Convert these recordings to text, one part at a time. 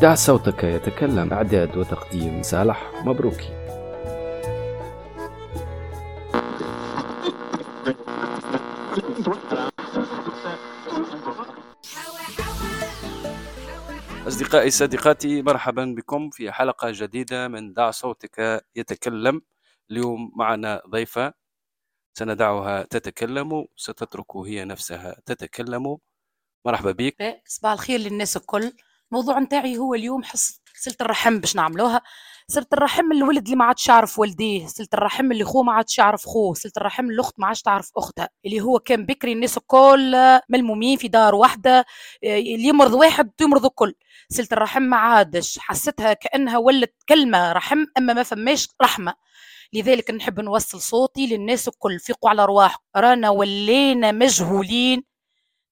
دع صوتك يتكلم. إعداد وتقديم صالح مبروكي. أصدقائي صديقاتي مرحبا بكم في حلقة جديدة من دع صوتك يتكلم. اليوم معنا ضيفة سندعها تتكلم ستترك هي نفسها تتكلم. مرحبا بك. صباح الخير للناس الكل. الموضوع نتاعي هو اليوم حصة صلة الرحم باش نعملوها. صلة الرحم الولد اللي ما عادش يعرف والديه. صلة الرحم اللي خوه ما عادش يعرف خوه. صلة الرحم الأخت ما عادش تعرف أختها. اللي هو كان بكري الناس الكل ملمومين في دار واحدة اللي يمرض واحد يمرض الكل. صلة الرحم ما عادش. حسيتها كأنها ولت كلمة رحم أما ما فماش رحمة. لذلك نحب نوصل صوتي للناس الكل. فيقوا على رواحكم رانا ولينا مجهولين.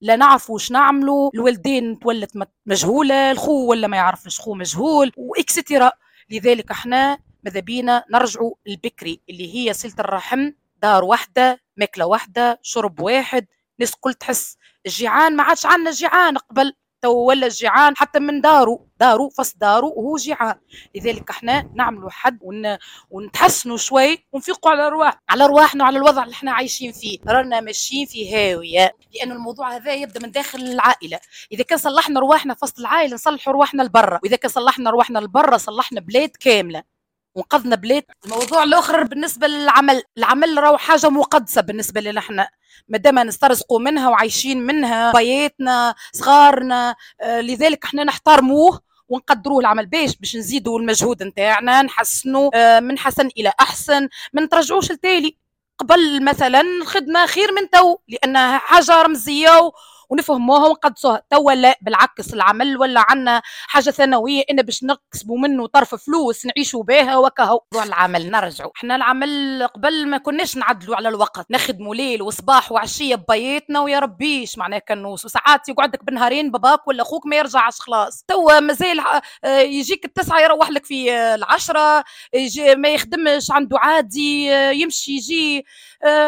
لا نعرفوا واش نعملوا الوالدين تولت مجهولة الخو ولا ما يعرفش خو مجهول واكسترا لذلك إحنا ماذا بينا؟ نرجعوا البكري اللي هي صلة الرحم دار واحدة ماكلة واحدة شرب واحد ناس كل تحس. الجيعان ما عادش عندنا جيعان قبل. تو ولا الجيعان حتى من دارو دارو فص دارو وهو جيعان. لذلك إحنا نعملوا حد ون... ونتحسنوا شوي ونفيقوا على رواح على رواحنا وعلى الوضع اللي إحنا عايشين فيه. رانا ماشيين في هاوية لأنه الموضوع هذا يبدأ من داخل العائلة. إذا كان صلحنا رواحنا وسط العائلة نصلحوا رواحنا لبرا. وإذا كان صلحنا رواحنا لبرا صلحنا بلاد كاملة. وانقذنا بلاد الموضوع الأخر بالنسبة للعمل. العمل راهو حاجة مقدسة بالنسبة لنا إحنا. مادام نسترزقوا منها وعايشين منها بياتنا صغارنا آه لذلك إحنا نحترموه ونقدروه العمل. باش باش نزيدوا المجهود نتاعنا نحسنوا آه من حسن إلى أحسن ما نترجعوش لتالي. قبل مثلا الخدمة خير من تو لأنها حاجة رمزية ونفهموها ونقدسوها توا لا بالعكس العمل ولا عنا حاجة ثانوية ان باش نكسبوا منه طرف فلوس نعيشوا بها وكهو موضوع العمل نرجعوا إحنا العمل قبل ما كناش نعدلوا على الوقت. نخدموا ليل وصباح وعشية ببيتنا ويا ربيش. معناها كنوس وساعات يقعدك بنهارين باباك ولا أخوك ما يرجعش خلاص. توا مازال يجيك التسعة يروح لك في العشرة يجي ما يخدمش عنده عادي يمشي يجي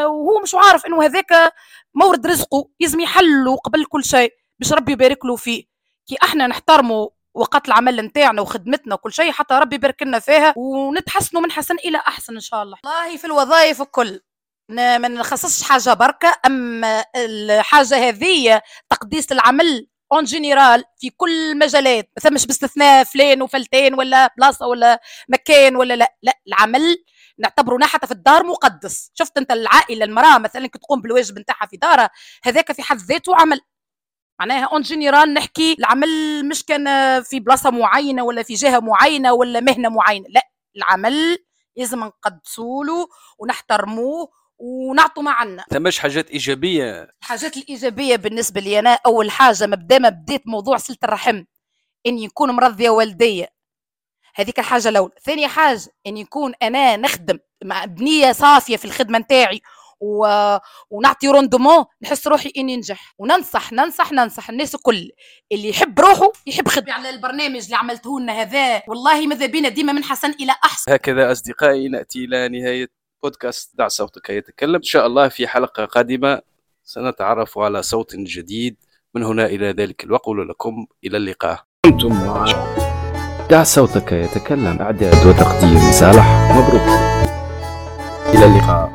وهو مش عارف إنه هذاك مورد رزقه لازم يحلوا قبل كل شيء باش ربي يبارك له فيه. كي إحنا نحترموا وقت العمل نتاعنا وخدمتنا وكل شيء حتى ربي يبارك لنا فيها ونتحسنوا من حسن إلى أحسن إن شاء الله. والله في الوظائف الكل. ما نخصصش حاجة بركة أما الحاجة هذه تقديس العمل en général في كل المجالات ما ثمش باستثناء فلان وفلتين ولا بلاصة ولا مكان ولا لا لا العمل نعتبره حتى في الدار مقدس. شفت انت العائلة المرأة مثلا كي تقوم بالواجب نتاعها في دارها هذاك في حد ذاته عمل. معناها en général نحكي العمل مش كان في بلاصة معينة ولا في جهة معينة ولا مهنة معينة لا العمل لازم نقدسوا له ونحترموه ونعطوا ما عنا ثماش حاجات إيجابية؟ الحاجات الإيجابية بالنسبة لي أنا أول حاجة مبدأ ما بديت موضوع صلة الرحم اني نكون مرضيه والديه هذيك الحاجة الاولى ثاني حاجة إن يكون أنا نخدم مع بنية صافية في الخدمة نتاعي و... ونعطي روندومون نحس روحي إني ننجح وننصح ننصح ننصح الناس الكل. اللي يحب روحه يحب خدمة. على البرنامج اللي عملته لنا هذا والله ماذا بينا ديما من حسن إلى أحسن. هكذا أصدقائي نأتي إلى نهاية بودكاست دع صوتك يتكلم. إن شاء الله في حلقة قادمة سنتعرف على صوت جديد من هنا إلى ذلك الوقت. لكم إلى اللقاء. كنتم مع دع صوتك يتكلم. إعداد وتقديم صالح مبروك. إلى اللقاء.